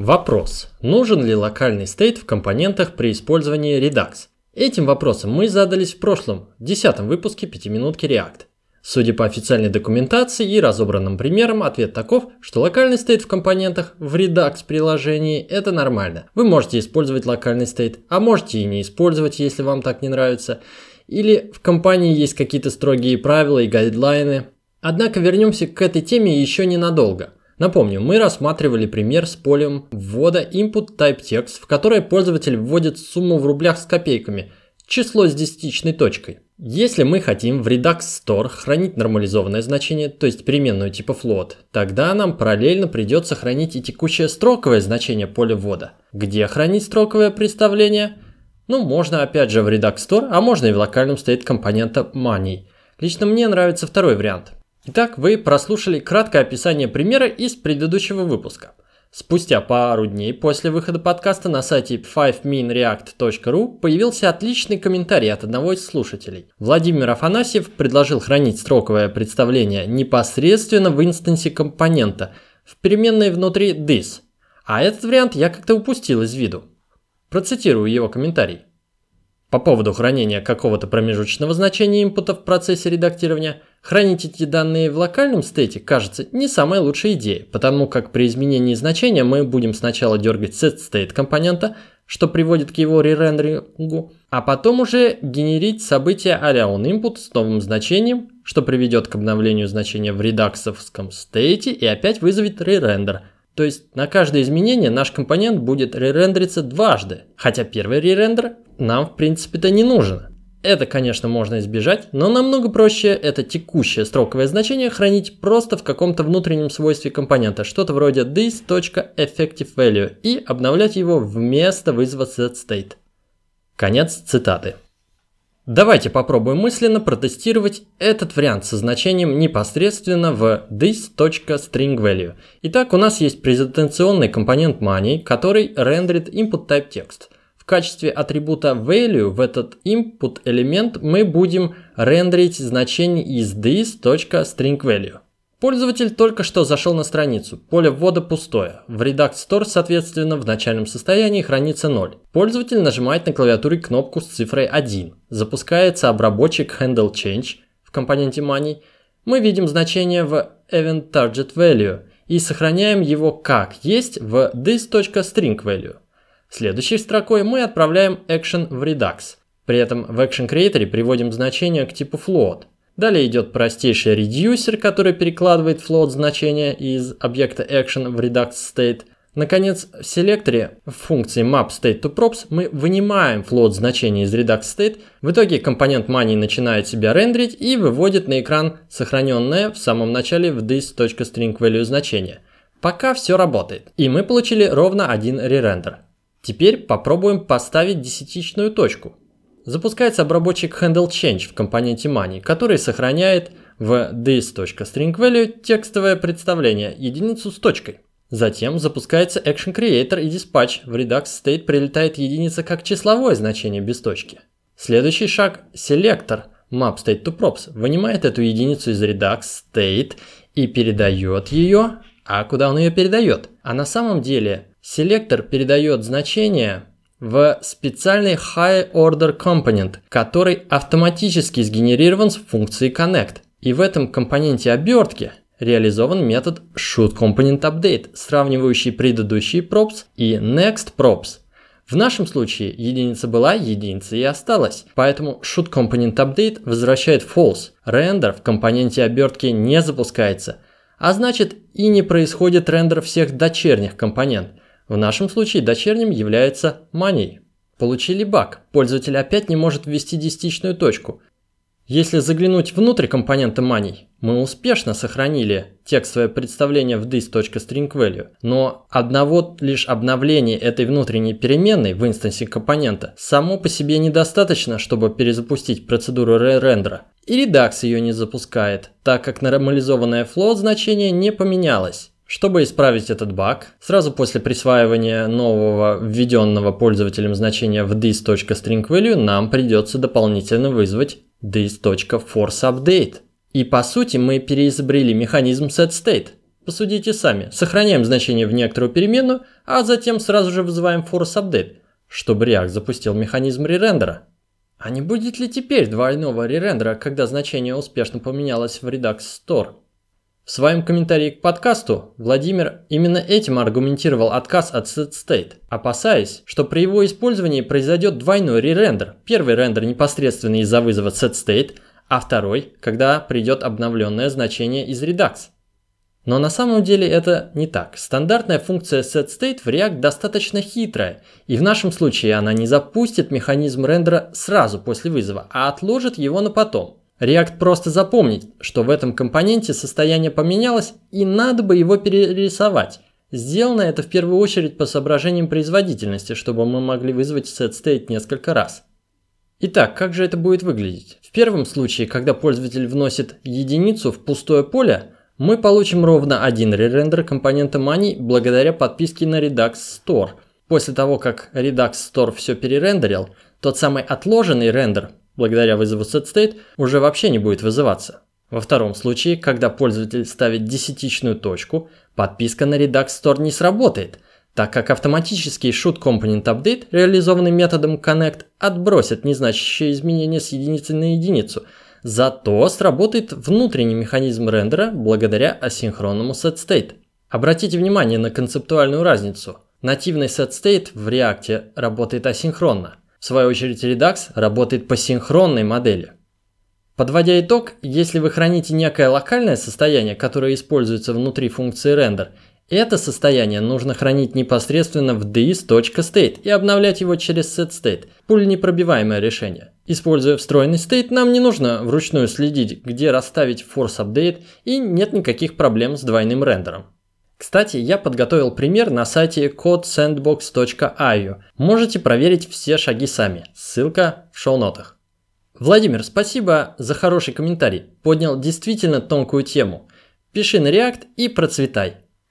Вопрос. Нужен ли локальный стейт в компонентах при использовании Redux? Этим вопросом мы задались в прошлом, десятом выпуске пятиминутки React. Судя по официальной документации и разобранным примерам, ответ таков, что локальный стейт в компонентах в Redux приложении это нормально. Вы можете использовать локальный стейт, а можете и не использовать, если вам так не нравится. Или в компании есть какие-то строгие правила и гайдлайны. Однако вернемся к этой теме еще ненадолго – Напомню, мы рассматривали пример с полем ввода input type text, в которое пользователь вводит сумму в рублях с копейками, число с десятичной точкой. Если мы хотим в Redux Store хранить нормализованное значение, то есть переменную типа float, тогда нам параллельно придется хранить и текущее строковое значение поля ввода. Где хранить строковое представление? Ну, можно опять же в Redux Store, а можно и в локальном стоит компонента money. Лично мне нравится второй вариант – Итак, вы прослушали краткое описание примера из предыдущего выпуска. Спустя пару дней после выхода подкаста на сайте 5minreact.ru появился отличный комментарий от одного из слушателей. Владимир Афанасьев предложил хранить строковое представление непосредственно в инстансе компонента, в переменной внутри this. А этот вариант я как-то упустил из виду. Процитирую его комментарий. По поводу хранения какого-то промежуточного значения инпута в процессе редактирования, хранить эти данные в локальном стейте кажется не самая лучшая идея, потому как при изменении значения мы будем сначала дергать setState компонента, что приводит к его ререндерингу, а потом уже генерить событие а onInput с новым значением, что приведет к обновлению значения в редаксовском стейте и опять вызовет ререндер – то есть на каждое изменение наш компонент будет ререндериться дважды, хотя первый ререндер нам в принципе-то не нужен. Это, конечно, можно избежать, но намного проще это текущее строковое значение хранить просто в каком-то внутреннем свойстве компонента, что-то вроде this.effectivevalue и обновлять его вместо вызова setState. Конец цитаты. Давайте попробуем мысленно протестировать этот вариант со значением непосредственно в this.stringValue. Итак, у нас есть презентационный компонент money, который рендерит input type text. В качестве атрибута value в этот input элемент мы будем рендерить значение из this.stringValue. Пользователь только что зашел на страницу. Поле ввода пустое. В Redux Store, соответственно, в начальном состоянии хранится 0. Пользователь нажимает на клавиатуре кнопку с цифрой 1. Запускается обработчик Handle Change в компоненте Money. Мы видим значение в Event Target Value и сохраняем его как есть в this.stringValue. Следующей строкой мы отправляем action в Redux. При этом в Action Creator приводим значение к типу float. Далее идет простейший редюсер, который перекладывает float значение из объекта action в Redux State. Наконец, в селекторе в функции map state to props мы вынимаем float значение из Redux State. В итоге компонент money начинает себя рендерить и выводит на экран сохраненное в самом начале в this.stringValue значение. Пока все работает. И мы получили ровно один ререндер. Теперь попробуем поставить десятичную точку. Запускается обработчик HandleChange в компоненте money, который сохраняет в this.stringValue текстовое представление, единицу с точкой. Затем запускается Action Creator и Dispatch. В Redux State прилетает единица как числовое значение без точки. Следующий шаг – селектор map state to props вынимает эту единицу из Redux State и передает ее. А куда он ее передает? А на самом деле селектор передает значение в специальный High Order Component, который автоматически сгенерирован с функцией Connect. И в этом компоненте обертки реализован метод ShootComponentUpdate, сравнивающий предыдущие props и next props. В нашем случае единица была, единица и осталась, поэтому ShootComponentUpdate возвращает false, рендер в компоненте обертки не запускается, а значит и не происходит рендер всех дочерних компонентов. В нашем случае дочерним является money. Получили баг. Пользователь опять не может ввести десятичную точку. Если заглянуть внутрь компонента money, мы успешно сохранили текстовое представление в this.stringValue, но одного лишь обновления этой внутренней переменной в инстансе компонента само по себе недостаточно, чтобы перезапустить процедуру рендера. И Redux ее не запускает, так как нормализованное float значение не поменялось. Чтобы исправить этот баг, сразу после присваивания нового введенного пользователем значения в this.stringValue нам придется дополнительно вызвать this.forceUpdate. И по сути мы переизобрели механизм setState. Посудите сами. Сохраняем значение в некоторую переменную, а затем сразу же вызываем force update, чтобы React запустил механизм ререндера. А не будет ли теперь двойного ререндера, когда значение успешно поменялось в Redux Store? В своем комментарии к подкасту Владимир именно этим аргументировал отказ от setState, опасаясь, что при его использовании произойдет двойной ререндер. Первый рендер непосредственно из-за вызова setState, а второй, когда придет обновленное значение из Redux. Но на самом деле это не так. Стандартная функция setState в React достаточно хитрая, и в нашем случае она не запустит механизм рендера сразу после вызова, а отложит его на потом. React просто запомнит, что в этом компоненте состояние поменялось и надо бы его перерисовать. Сделано это в первую очередь по соображениям производительности, чтобы мы могли вызвать setState несколько раз. Итак, как же это будет выглядеть? В первом случае, когда пользователь вносит единицу в пустое поле, мы получим ровно один ререндер компонента money благодаря подписке на Redux Store. После того, как Redux Store все перерендерил, тот самый отложенный рендер, благодаря вызову setState, уже вообще не будет вызываться. Во втором случае, когда пользователь ставит десятичную точку, подписка на Redux Store не сработает, так как автоматический shoot component update, реализованный методом connect, отбросит незначащие изменения с единицы на единицу – Зато сработает внутренний механизм рендера благодаря асинхронному setState. Обратите внимание на концептуальную разницу. Нативный setState в React работает асинхронно. В свою очередь Redux работает по синхронной модели. Подводя итог, если вы храните некое локальное состояние, которое используется внутри функции render, это состояние нужно хранить непосредственно в this.state и обновлять его через setState, пуленепробиваемое решение. Используя встроенный state, нам не нужно вручную следить, где расставить force update и нет никаких проблем с двойным рендером. Кстати, я подготовил пример на сайте codesandbox.io. Можете проверить все шаги сами. Ссылка в шоу-нотах. Владимир, спасибо за хороший комментарий. Поднял действительно тонкую тему. Пиши на React и процветай.